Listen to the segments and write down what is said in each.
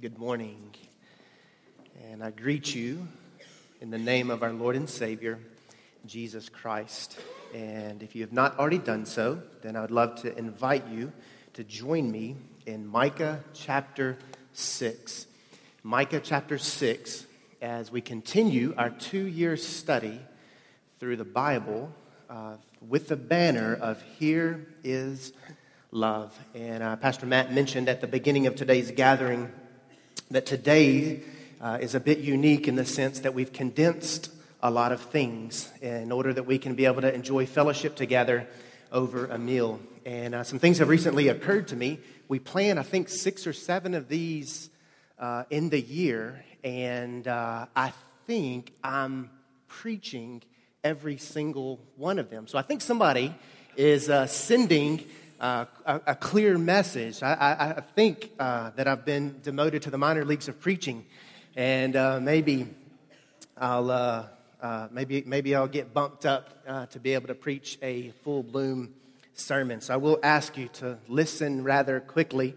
Good morning. And I greet you in the name of our Lord and Savior, Jesus Christ. And if you have not already done so, then I would love to invite you to join me in Micah chapter 6. Micah chapter 6, as we continue our two year study through the Bible uh, with the banner of Here is Love. And uh, Pastor Matt mentioned at the beginning of today's gathering that today uh, is a bit unique in the sense that we've condensed a lot of things in order that we can be able to enjoy fellowship together over a meal. And uh, some things have recently occurred to me. We plan, I think, six or seven of these uh, in the year, and uh, I think I'm preaching every single one of them. So I think somebody is uh, sending uh, a, a, clear message. I, I, I think uh, that I've been demoted to the minor leagues of preaching, and uh, maybe I'll uh, uh, maybe maybe I'll get bumped up to be able to preach a full bloom sermon. So I will ask you to listen rather quickly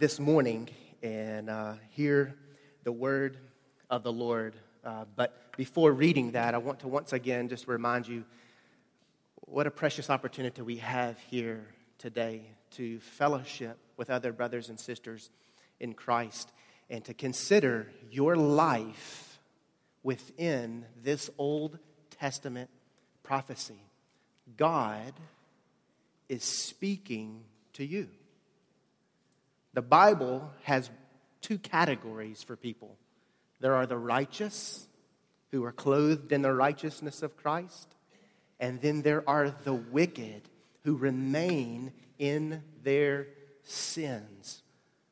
this morning and hear the word of the Lord. but before reading that, I want to once again just remind you what a precious opportunity we have here today to fellowship with other brothers and sisters in Christ and to consider your life within this Old Testament prophecy. God is speaking to you. The Bible has two categories for people there are the righteous who are clothed in the righteousness of Christ, and then there are the wicked who remain in their sins,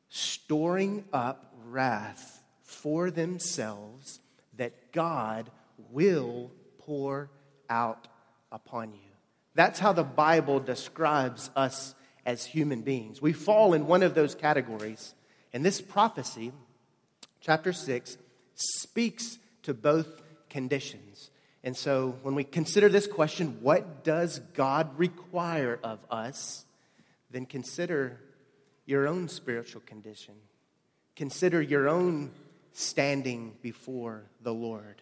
storing up wrath for themselves that God will pour out upon you. That's how the Bible describes us as human beings. We fall in one of those categories. And this prophecy, chapter 6, speaks to both conditions. And so when we consider this question, what does God require of us? Then consider your own spiritual condition. Consider your own standing before the Lord.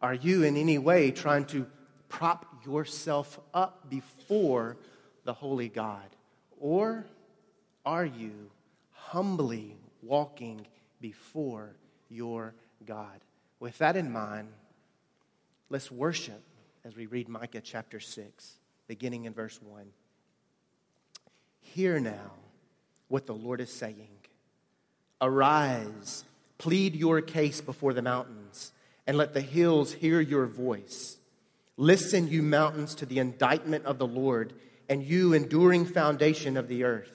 Are you in any way trying to prop yourself up before the holy God? Or are you humbly walking before your God? With that in mind, Let's worship as we read Micah chapter 6, beginning in verse 1. Hear now what the Lord is saying. Arise, plead your case before the mountains, and let the hills hear your voice. Listen, you mountains, to the indictment of the Lord, and you enduring foundation of the earth.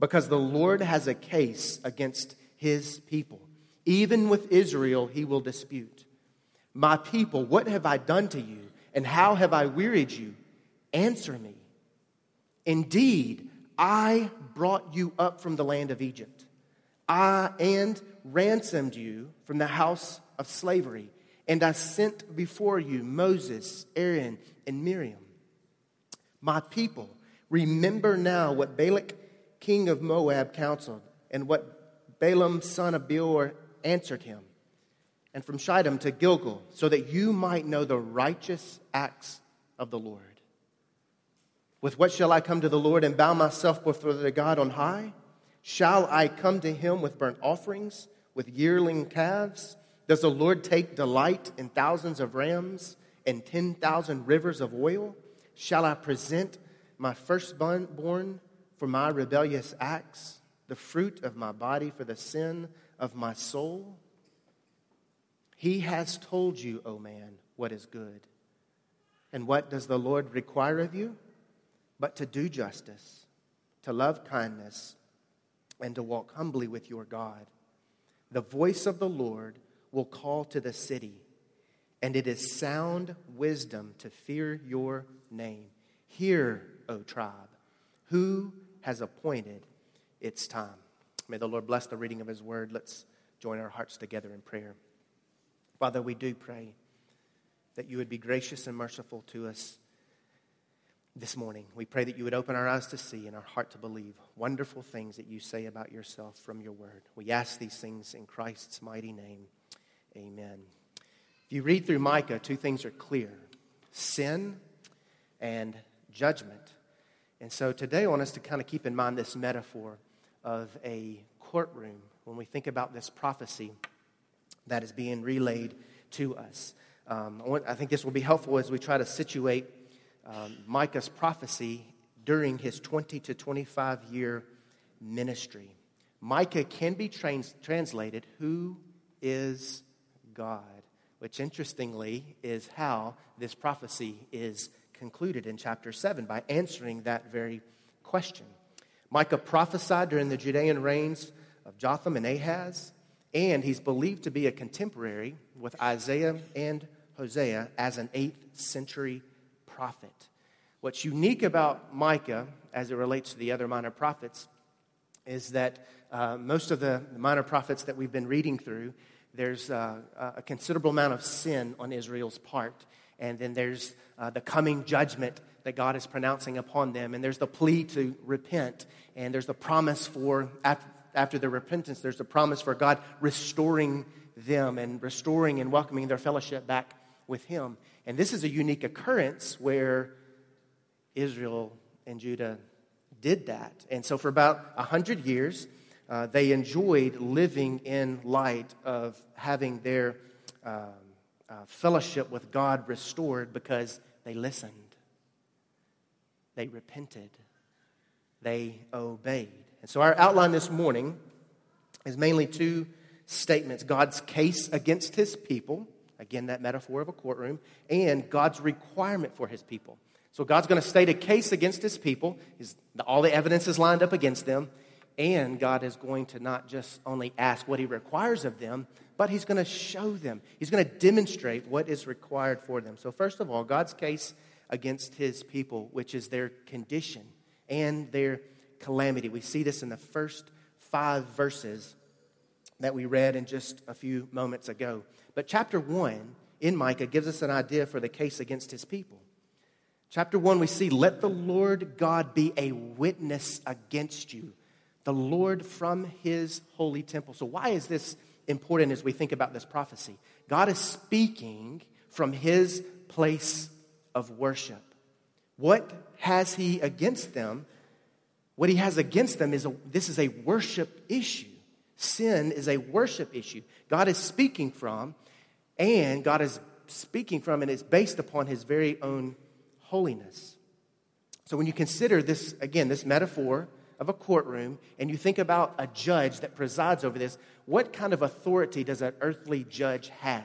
Because the Lord has a case against his people. Even with Israel, he will dispute. My people, what have I done to you? And how have I wearied you? Answer me. Indeed, I brought you up from the land of Egypt. I and ransomed you from the house of slavery. And I sent before you Moses, Aaron, and Miriam. My people, remember now what Balak, king of Moab, counseled, and what Balaam, son of Beor, answered him and from Shittim to Gilgal, so that you might know the righteous acts of the Lord. With what shall I come to the Lord and bow myself before the God on high? Shall I come to him with burnt offerings, with yearling calves? Does the Lord take delight in thousands of rams and 10,000 rivers of oil? Shall I present my firstborn for my rebellious acts, the fruit of my body for the sin of my soul? He has told you, O man, what is good. And what does the Lord require of you? But to do justice, to love kindness, and to walk humbly with your God. The voice of the Lord will call to the city, and it is sound wisdom to fear your name. Hear, O tribe, who has appointed its time. May the Lord bless the reading of his word. Let's join our hearts together in prayer. Father, we do pray that you would be gracious and merciful to us this morning. We pray that you would open our eyes to see and our heart to believe wonderful things that you say about yourself from your word. We ask these things in Christ's mighty name. Amen. If you read through Micah, two things are clear sin and judgment. And so today I want us to kind of keep in mind this metaphor of a courtroom when we think about this prophecy that is being relayed to us. Um, I, want, I, think this will be helpful as we try to situate um, Micah's prophecy during his 20 to 25 year ministry. Micah can be trans- translated, Who is God? Which, interestingly, is how this prophecy is concluded in chapter 7 by answering that very question. Micah prophesied during the Judean reigns of Jotham and Ahaz, and he's believed to be a contemporary with Isaiah and Hosea as an 8th century prophet. What's unique about Micah as it relates to the other minor prophets is that uh, most of the minor prophets that we've been reading through, there's uh, a considerable amount of sin on Israel's part. And then there's uh, the coming judgment that God is pronouncing upon them. And there's the plea to repent. And there's the promise for, after, their repentance, there's a promise for God restoring them and restoring and welcoming their fellowship back with Him. And this is a unique occurrence where Israel and Judah did that. And so for about 100 years, uh, they enjoyed living in light of having their um, uh, fellowship with God restored because they listened, they repented, they obeyed. And so our outline this morning is mainly two statements God's case against his people, again, that metaphor of a courtroom, and God's requirement for his people. So God's going to state a case against his people. He's, all the evidence is lined up against them. And God is going to not just only ask what he requires of them, but he's going to show them. He's going to demonstrate what is required for them. So, first of all, God's case against his people, which is their condition and their calamity. We see this in the first five verses that we read in just a few moments ago. But chapter 1 in Micah gives us an idea for the case against his people. Chapter 1, we see, Let the Lord God be a witness against you, the Lord from his holy temple. So, why is this important as we think about this prophecy? God is speaking from his place of worship. What has he against them? What he has against them is a, this is a worship issue. Sin is a worship issue. God is speaking from, and God is speaking from, and it's based upon his very own holiness. So when you consider this, again, this metaphor of a courtroom, and you think about a judge that presides over this, what kind of authority does an earthly judge have?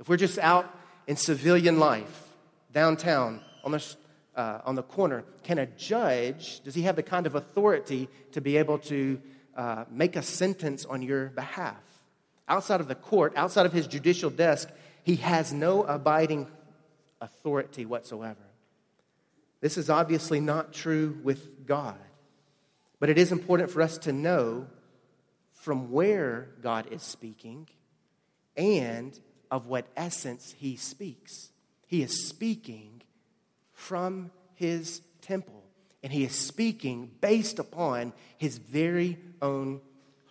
If we're just out in civilian life, downtown, on the, uh, on the corner, can a judge, does he have the kind of authority to be able to uh, make a sentence on your behalf? Outside of the court, outside of his judicial desk, he has no abiding authority whatsoever. This is obviously not true with God. But it is important for us to know from where God is speaking and of what essence he speaks. He is speaking from his temple, and he is speaking based upon his very own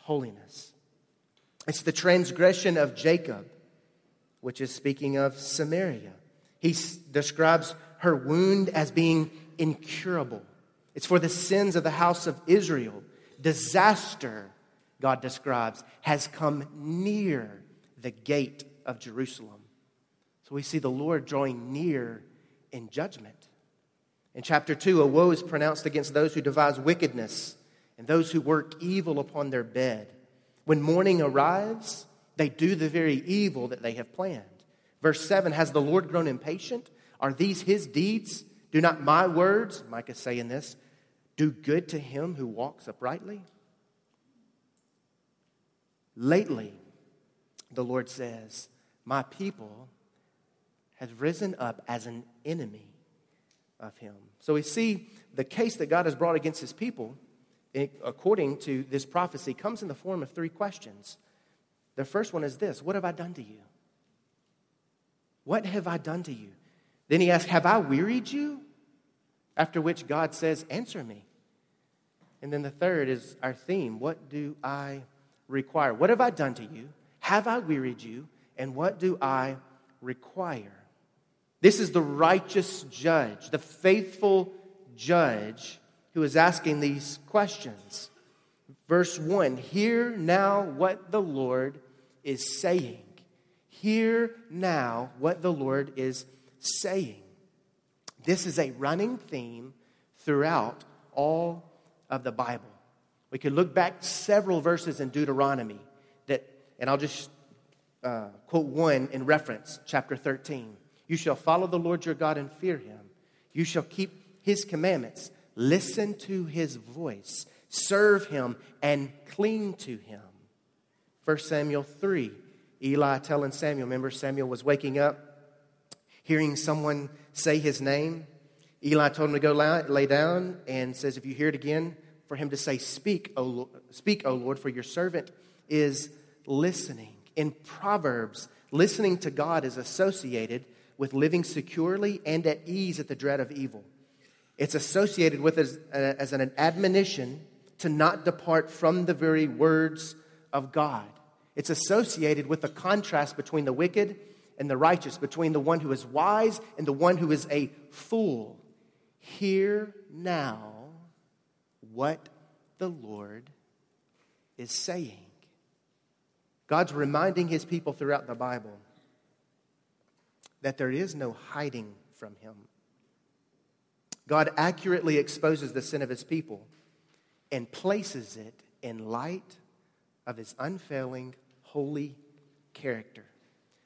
holiness. It's the transgression of Jacob, which is speaking of Samaria. He describes her wound as being incurable. It's for the sins of the house of Israel. Disaster, God describes, has come near the gate of Jerusalem. So we see the Lord drawing near in judgment. In chapter 2, a woe is pronounced against those who devise wickedness and those who work evil upon their bed. When morning arrives, they do the very evil that they have planned. Verse 7 Has the Lord grown impatient? Are these his deeds? Do not my words, Micah saying this, do good to him who walks uprightly? Lately, the Lord says, My people has risen up as an enemy of him. So we see the case that God has brought against his people, eh, according to this prophecy, comes in the form of three questions. The first one is this What have I done to you? What have I done to you? Then he asks, Have I wearied you? After which God says, Answer me. And then the third is our theme What do I require? What have I done to you? Have I wearied you? And what do I require? This is the righteous judge, the faithful judge who is asking these questions. Verse 1 Hear now what the Lord is saying. Hear now what the Lord is saying. This is a running theme throughout all of the Bible. We could look back several verses in Deuteronomy that, and I'll just uh, quote one in reference, chapter 13. You shall follow the Lord your God and fear him. You shall keep his commandments, listen to his voice, serve him, and cling to him. 1 Samuel 3. Eli telling Samuel, remember, Samuel was waking up, hearing someone say his name. Eli told him to go lay down and says, If you hear it again, for him to say, Speak, O Lord, speak, o Lord for your servant is listening. In Proverbs, listening to God is associated with living securely and at ease at the dread of evil. It's associated with as, uh, as an admonition to not depart from the very words of God. It's associated with the contrast between the wicked and the righteous, between the one who is wise and the one who is a fool. Hear now what the Lord is saying. God's reminding his people throughout the Bible that there is no hiding from him. God accurately exposes the sin of his people and places it in light of his unfailing, holy character.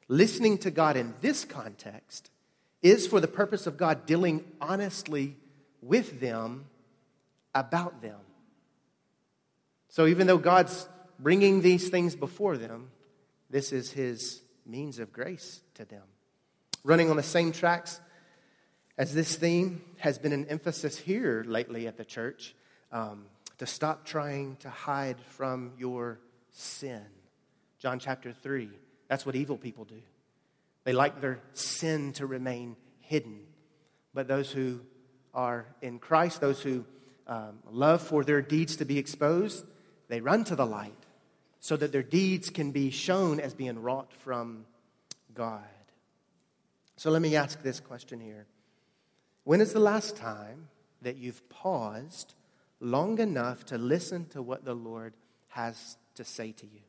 Listening to God in this context is for the purpose of God dealing honestly with them about them. So even though God's bringing these things before them, this is his means of grace to them. Running on the same tracks as this theme has been an emphasis here lately at the church um, to stop trying to hide from your sin. John chapter 3, that's what evil people do. They like their sin to remain hidden. But those who are in Christ, those who um, love for their deeds to be exposed, they run to the light so that their deeds can be shown as being wrought from God. So let me ask this question here When is the last time that you've paused long enough to listen to what the Lord has to say to you?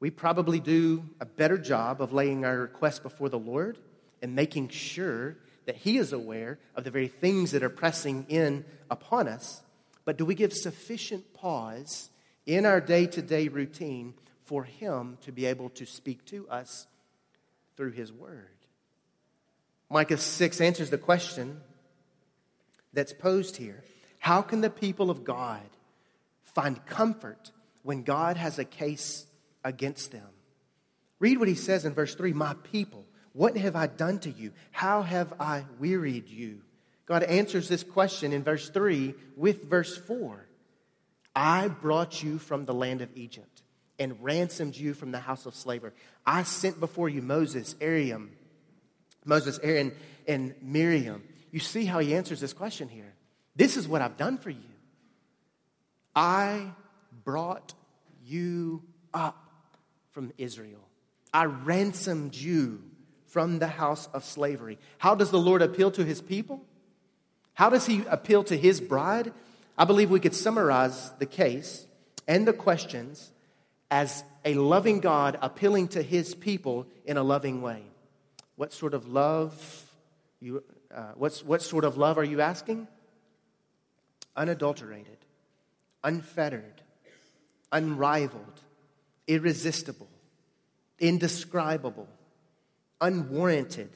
We probably do a better job of laying our requests before the Lord and making sure that He is aware of the very things that are pressing in upon us. But do we give sufficient pause in our day to day routine for Him to be able to speak to us through His Word? Micah 6 answers the question that's posed here How can the people of God find comfort when God has a case against them? Read what he says in verse 3 My people what have I done to you? How have I wearied you? God answers this question in verse 3 with verse 4. I brought you from the land of Egypt and ransomed you from the house of slavery. I sent before you Moses, Aaron, Moses, Aaron, and Miriam. You see how he answers this question here. This is what I've done for you. I brought you up from Israel. I ransomed you from the house of slavery. How does the Lord appeal to his people? How does he appeal to his bride? I believe we could summarize the case and the questions as a loving God appealing to his people in a loving way. What sort of love you uh, what's, what sort of love are you asking? Unadulterated, unfettered, unrivaled, irresistible, indescribable, unwarranted,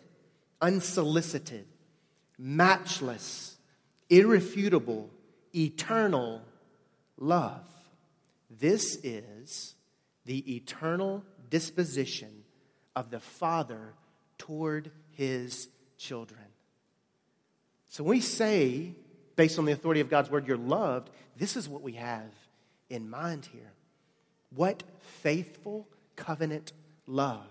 unsolicited, matchless, irrefutable, eternal love. This is the eternal disposition of the Father toward his children. So when we say, based on the authority of God's word, you're loved, this is what we have in mind here. What faithful covenant love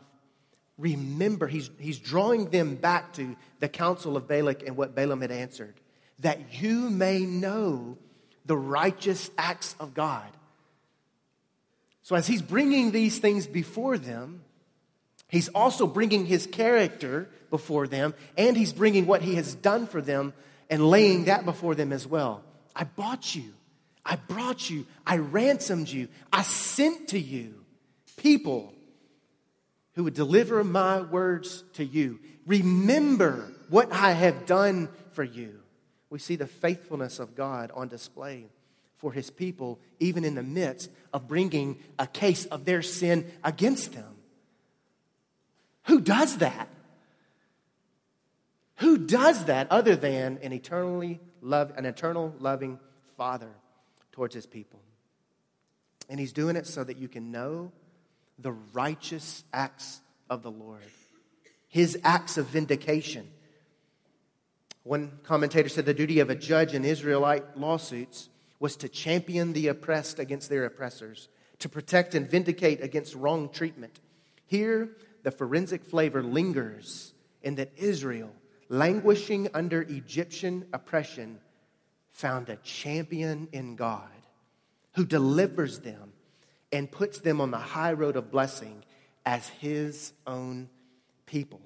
remember, he's, he's drawing them back to the counsel of Balak and what Balaam had answered, that you may know the righteous acts of God. So, as he's bringing these things before them, he's also bringing his character before them, and he's bringing what he has done for them and laying that before them as well. I bought you, I brought you, I ransomed you, I sent to you people who would deliver my words to you. Remember what I have done for you. We see the faithfulness of God on display for his people, even in the midst of bringing a case of their sin against them. Who does that? Who does that other than an eternally love, an eternal loving Father towards his people? And he's doing it so that you can know the righteous acts of the Lord, his acts of vindication. One commentator said the duty of a judge in Israelite lawsuits was to champion the oppressed against their oppressors, to protect and vindicate against wrong treatment. Here, the forensic flavor lingers in that Israel, languishing under Egyptian oppression, found a champion in God who delivers them and puts them on the high road of blessing as his own people.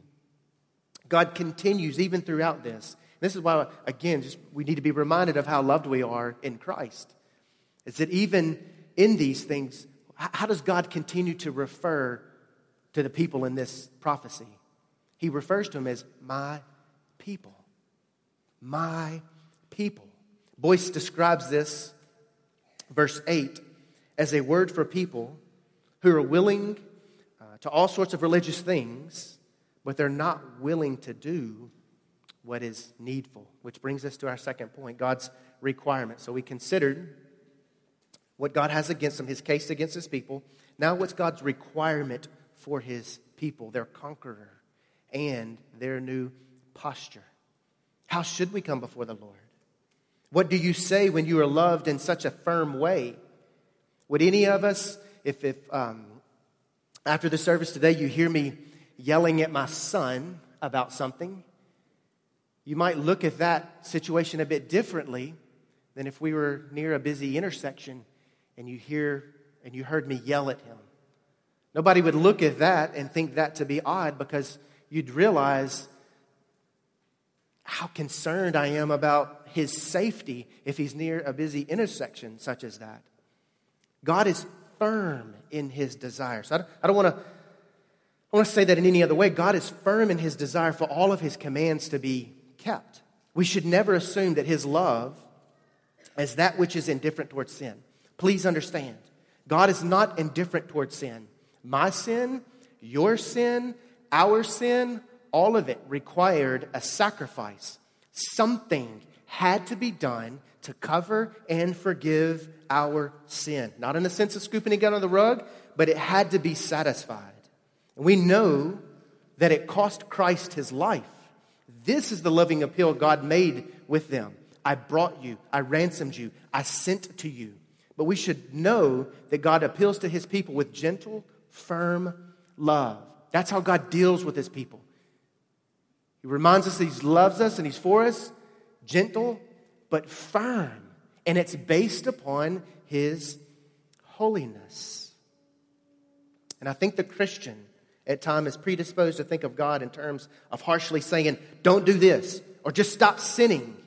God continues even throughout this. This is why, again, just we need to be reminded of how loved we are in Christ. Is that even in these things, how does God continue to refer to the people in this prophecy? He refers to them as my people. My people. Boice describes this, verse 8, as a word for people who are willing uh, to all sorts of religious things, but they're not willing to do what is needful. Which brings us to our second point God's requirement. So we considered what God has against them, his case against his people. Now, what's God's requirement for his people, their conqueror, and their new posture? How should we come before the Lord? What do you say when you are loved in such a firm way? Would any of us, if, if um, after the service today you hear me yelling at my son about something, you might look at that situation a bit differently than if we were near a busy intersection and you hear and you heard me yell at him. Nobody would look at that and think that to be odd because you'd realize how concerned I am about his safety if he's near a busy intersection such as that. God is firm in his desire. So I don't, I don't want to. I want to say that in any other way. God is firm in his desire for all of his commands to be kept. We should never assume that his love is that which is indifferent towards sin. Please understand, God is not indifferent towards sin. My sin, your sin, our sin, all of it required a sacrifice. Something had to be done to cover and forgive our sin. Not in the sense of scooping it under the rug, but it had to be satisfied. And we know that it cost Christ his life. This is the loving appeal God made with them. I brought you, I ransomed you, I sent to you. But we should know that God appeals to his people with gentle, firm love. That's how God deals with his people. He reminds us that he loves us and he's for us, gentle, but firm. And it's based upon his holiness. And I think the Christian at times is predisposed to think of God in terms of harshly saying, don't do this, or just stop sinning.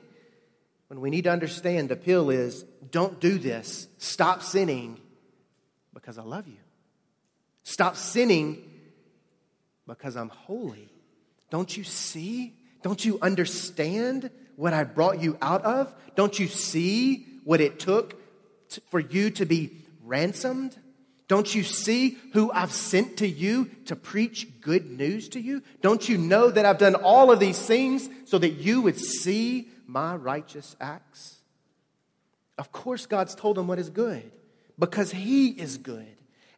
When we need to understand the pill is, don't do this, stop sinning because I love you. Stop sinning because I'm holy. Don't you see? Don't you understand what I brought you out of? Don't you see what it took to, for you to be ransomed? Don't you see who I've sent to you to preach good news to you? Don't you know that I've done all of these things so that you would see my righteous acts? Of course, God's told him what is good because he is good.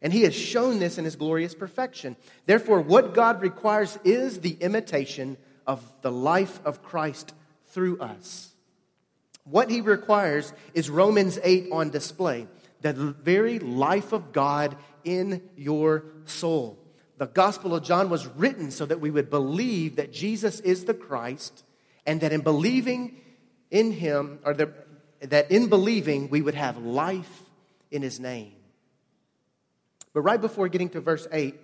And he has shown this in his glorious perfection. Therefore, what God requires is the imitation of the life of Christ through us. What he requires is Romans 8 on display the very life of God in your soul. The Gospel of John was written so that we would believe that Jesus is the Christ and that in believing in him, or the, that in believing we would have life in his name. But right before getting to verse 8,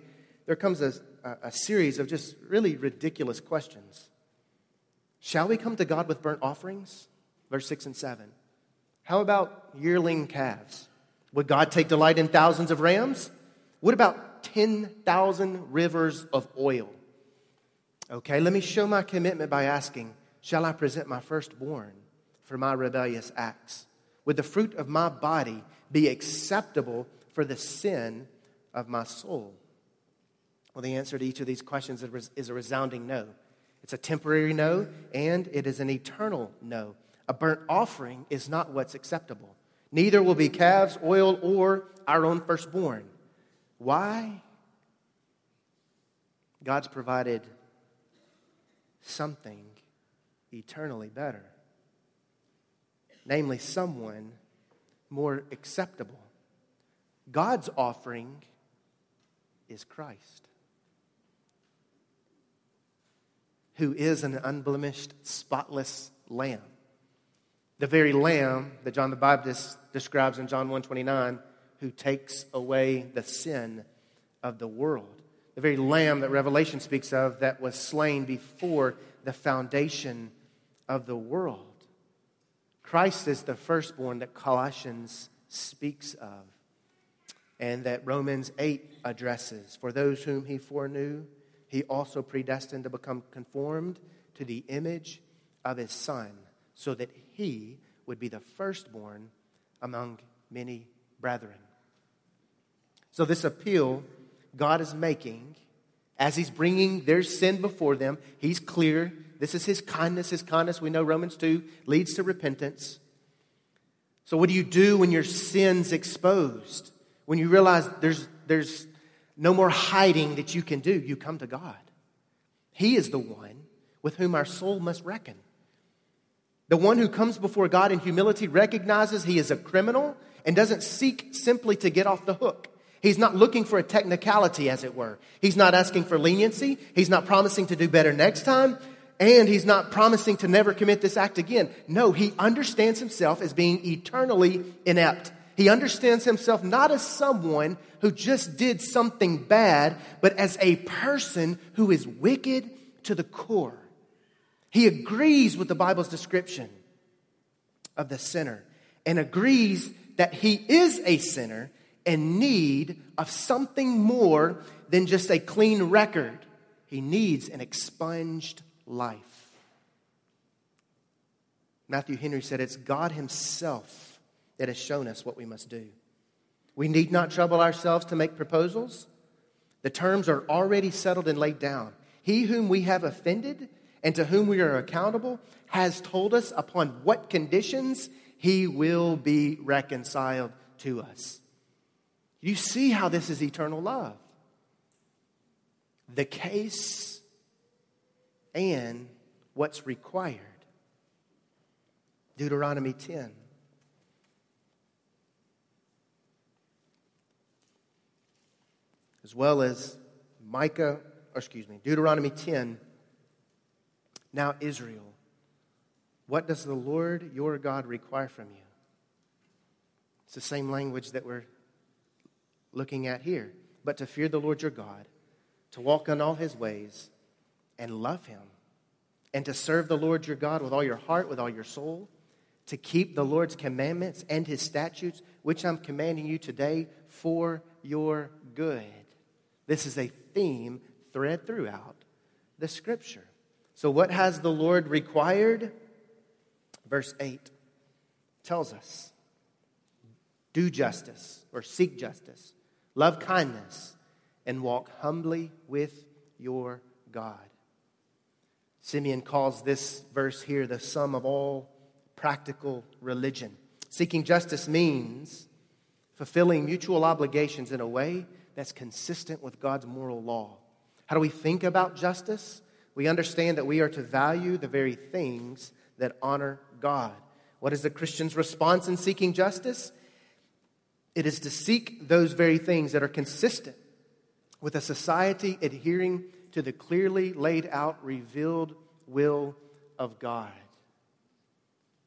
there comes a, a series of just really ridiculous questions. Shall we come to God with burnt offerings? Verse 6 and 7. How about yearling calves? Would God take delight in thousands of rams? What about 10,000 rivers of oil? Okay, let me show my commitment by asking Shall I present my firstborn for my rebellious acts? Would the fruit of my body be acceptable for the sin of my soul? Well, the answer to each of these questions is a resounding no. It's a temporary no, and it is an eternal no. A burnt offering is not what's acceptable. Neither will be calves, oil, or our own firstborn. Why? God's provided something eternally better, namely, someone more acceptable. God's offering is Christ, who is an unblemished, spotless lamb. The very lamb that John the Baptist describes in John 129, who takes away the sin of the world. The very lamb that Revelation speaks of that was slain before the foundation of the world. Christ is the firstborn that Colossians speaks of and that Romans 8 addresses. For those whom he foreknew, he also predestined to become conformed to the image of his Son, so that he would be the firstborn among many brethren. So, this appeal God is making as he's bringing their sin before them, he's clear this is his kindness. His kindness, we know Romans 2, leads to repentance. So, what do you do when your sin's exposed? When you realize there's, there's no more hiding that you can do, you come to God. He is the one with whom our soul must reckon. The one who comes before God in humility recognizes he is a criminal and doesn't seek simply to get off the hook. He's not looking for a technicality, as it were. He's not asking for leniency. He's not promising to do better next time and he's not promising to never commit this act again. No, he understands himself as being eternally inept. He understands himself not as someone who just did something bad, but as a person who is wicked to the core. He agrees with the Bible's description of the sinner and agrees that he is a sinner in need of something more than just a clean record. He needs an expunged life. Matthew Henry said, It's God Himself that has shown us what we must do. We need not trouble ourselves to make proposals. The terms are already settled and laid down. He whom we have offended and to whom we are accountable has told us upon what conditions he will be reconciled to us. You see how this is eternal love. The case and what's required. Deuteronomy 10. As well as Micah, or excuse me, Deuteronomy 10. Now, Israel, what does the Lord your God require from you? It's the same language that we're looking at here. But to fear the Lord your God, to walk in all his ways, and love Him, and to serve the Lord your God with all your heart, with all your soul, to keep the Lord's commandments and His statutes, which I'm commanding you today for your good. This is a theme thread throughout the scripture. So, what has the Lord required? Verse 8 tells us do justice or seek justice, love kindness, and walk humbly with your God. Simeon calls this verse here the sum of all practical religion. Seeking justice means fulfilling mutual obligations in a way that's consistent with God's moral law. How do we think about justice? We understand that we are to value the very things that honor God. What is the Christian's response in seeking justice? It is to seek those very things that are consistent with a society adhering to the clearly laid out, revealed will of God.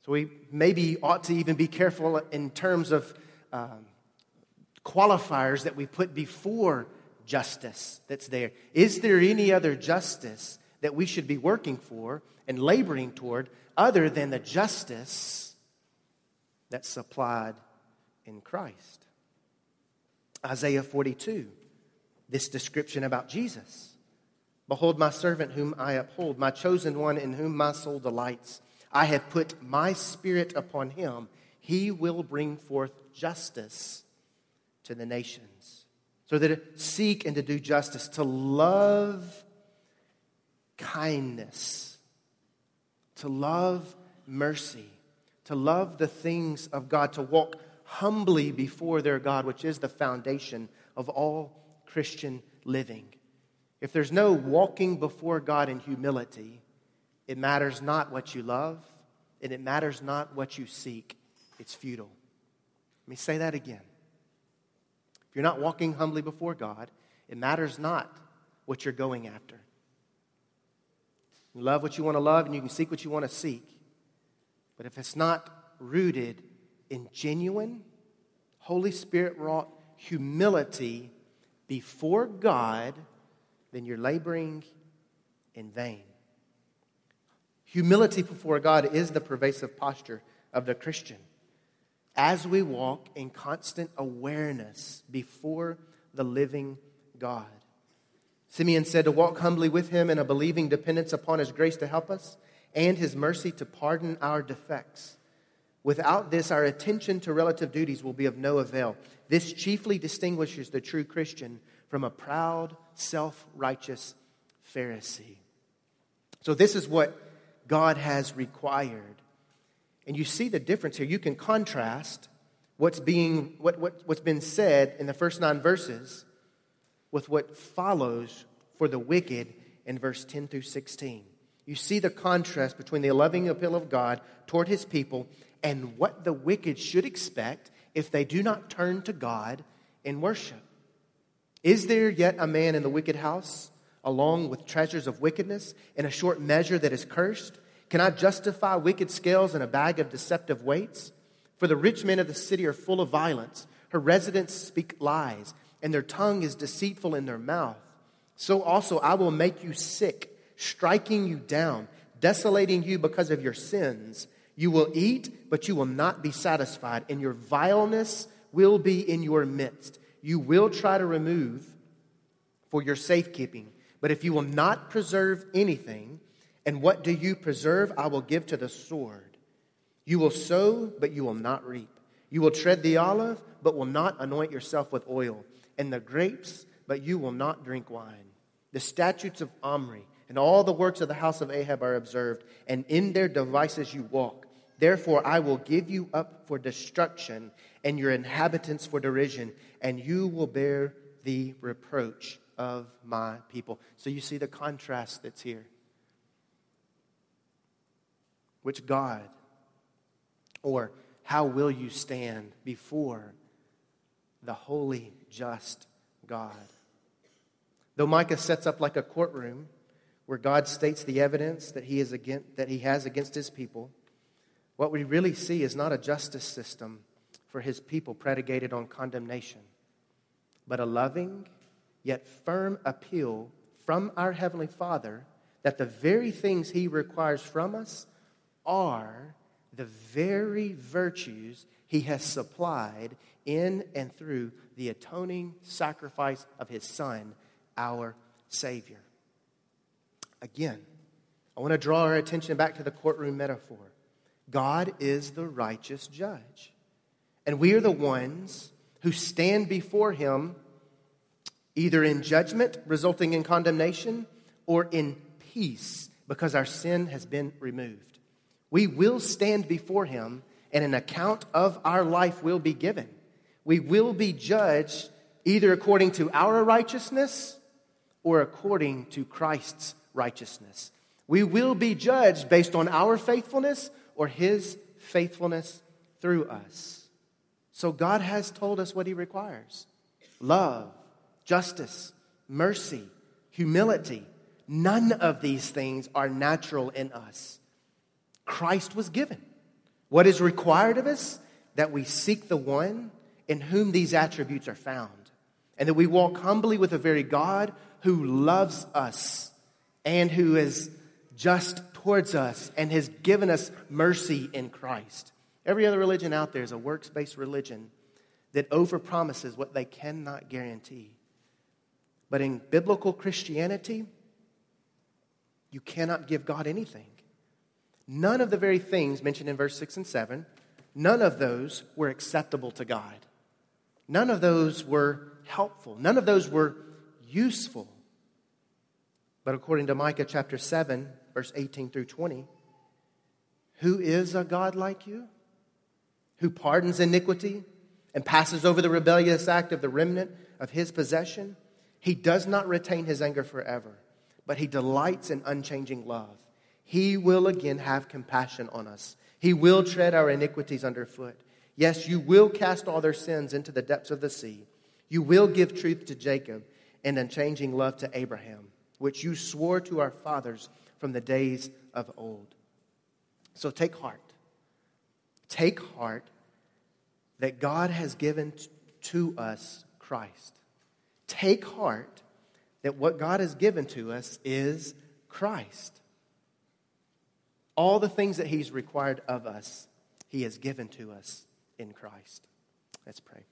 So we maybe ought to even be careful in terms of um, qualifiers that we put before justice that's there. Is there any other justice that we should be working for and laboring toward other than the justice that's supplied in Christ? Isaiah 42, this description about Jesus. Behold, my servant whom I uphold, my chosen one in whom my soul delights. I have put my spirit upon him. He will bring forth justice to the nations. So that to seek and to do justice, to love kindness, to love mercy, to love the things of God, to walk humbly before their God, which is the foundation of all Christian living. If there's no walking before God in humility, it matters not what you love, and it matters not what you seek. It's futile. Let me say that again. If you're not walking humbly before God, it matters not what you're going after. You love what you want to love, and you can seek what you want to seek. But if it's not rooted in genuine, Holy Spirit wrought humility before God, then you're laboring in vain. Humility before God is the pervasive posture of the Christian. As we walk in constant awareness before the living God. Simeon said to walk humbly with him in a believing dependence upon his grace to help us and his mercy to pardon our defects. Without this, our attention to relative duties will be of no avail. This chiefly distinguishes the true Christian from a proud, self righteous Pharisee. So, this is what God has required. And you see the difference here. You can contrast what's, being, what, what, what's been said in the first nine verses with what follows for the wicked in verse 10 through 16. You see the contrast between the loving appeal of God toward his people and what the wicked should expect if they do not turn to God in worship. Is there yet a man in the wicked house, along with treasures of wickedness, in a short measure that is cursed? Can I justify wicked scales in a bag of deceptive weights? For the rich men of the city are full of violence. Her residents speak lies, and their tongue is deceitful in their mouth. So also I will make you sick, striking you down, desolating you because of your sins. You will eat, but you will not be satisfied, and your vileness will be in your midst you will try to remove for your safekeeping. But if you will not preserve anything, and what do you preserve? I will give to the sword. You will sow, but you will not reap. You will tread the olive, but will not anoint yourself with oil, and the grapes, but you will not drink wine. The statutes of Omri and all the works of the house of Ahab are observed, and in their devices you walk. Therefore, I will give you up for destruction, and your inhabitants for derision, and you will bear the reproach of my people. So you see the contrast that's here. Which God, or how will you stand before the holy, just God? Though Micah sets up like a courtroom where God states the evidence that he, is against, that he has against his people, what we really see is not a justice system for his people predicated on condemnation, but a loving yet firm appeal from our Heavenly Father that the very things he requires from us are the very virtues he has supplied in and through the atoning sacrifice of his Son, our Savior. Again, I want to draw our attention back to the courtroom metaphor. God is the righteous judge. And we are the ones who stand before him either in judgment, resulting in condemnation, or in peace, because our sin has been removed. We will stand before him, and an account of our life will be given. We will be judged either according to our righteousness or according to Christ's righteousness. We will be judged based on our faithfulness or his faithfulness through us. So God has told us what He requires love, justice, mercy, humility. None of these things are natural in us. Christ was given. What is required of us? That we seek the one in whom these attributes are found, and that we walk humbly with a very God who loves us and who is just towards us and has given us mercy in Christ. Every other religion out there is a works based religion that overpromises what they cannot guarantee. But in biblical Christianity, you cannot give God anything. None of the very things mentioned in verse 6 and 7, none of those were acceptable to God. None of those were helpful. None of those were useful. But according to Micah chapter 7, verse 18 through 20, who is a God like you? Who pardons iniquity and passes over the rebellious act of the remnant of his possession? He does not retain his anger forever, but he delights in unchanging love. He will again have compassion on us. He will tread our iniquities underfoot. Yes, you will cast all their sins into the depths of the sea. You will give truth to Jacob and unchanging love to Abraham, which you swore to our fathers from the days of old. So take heart. Take heart that God has given to us Christ. Take heart that what God has given to us is Christ. All the things that He's required of us, He has given to us in Christ. Let's pray.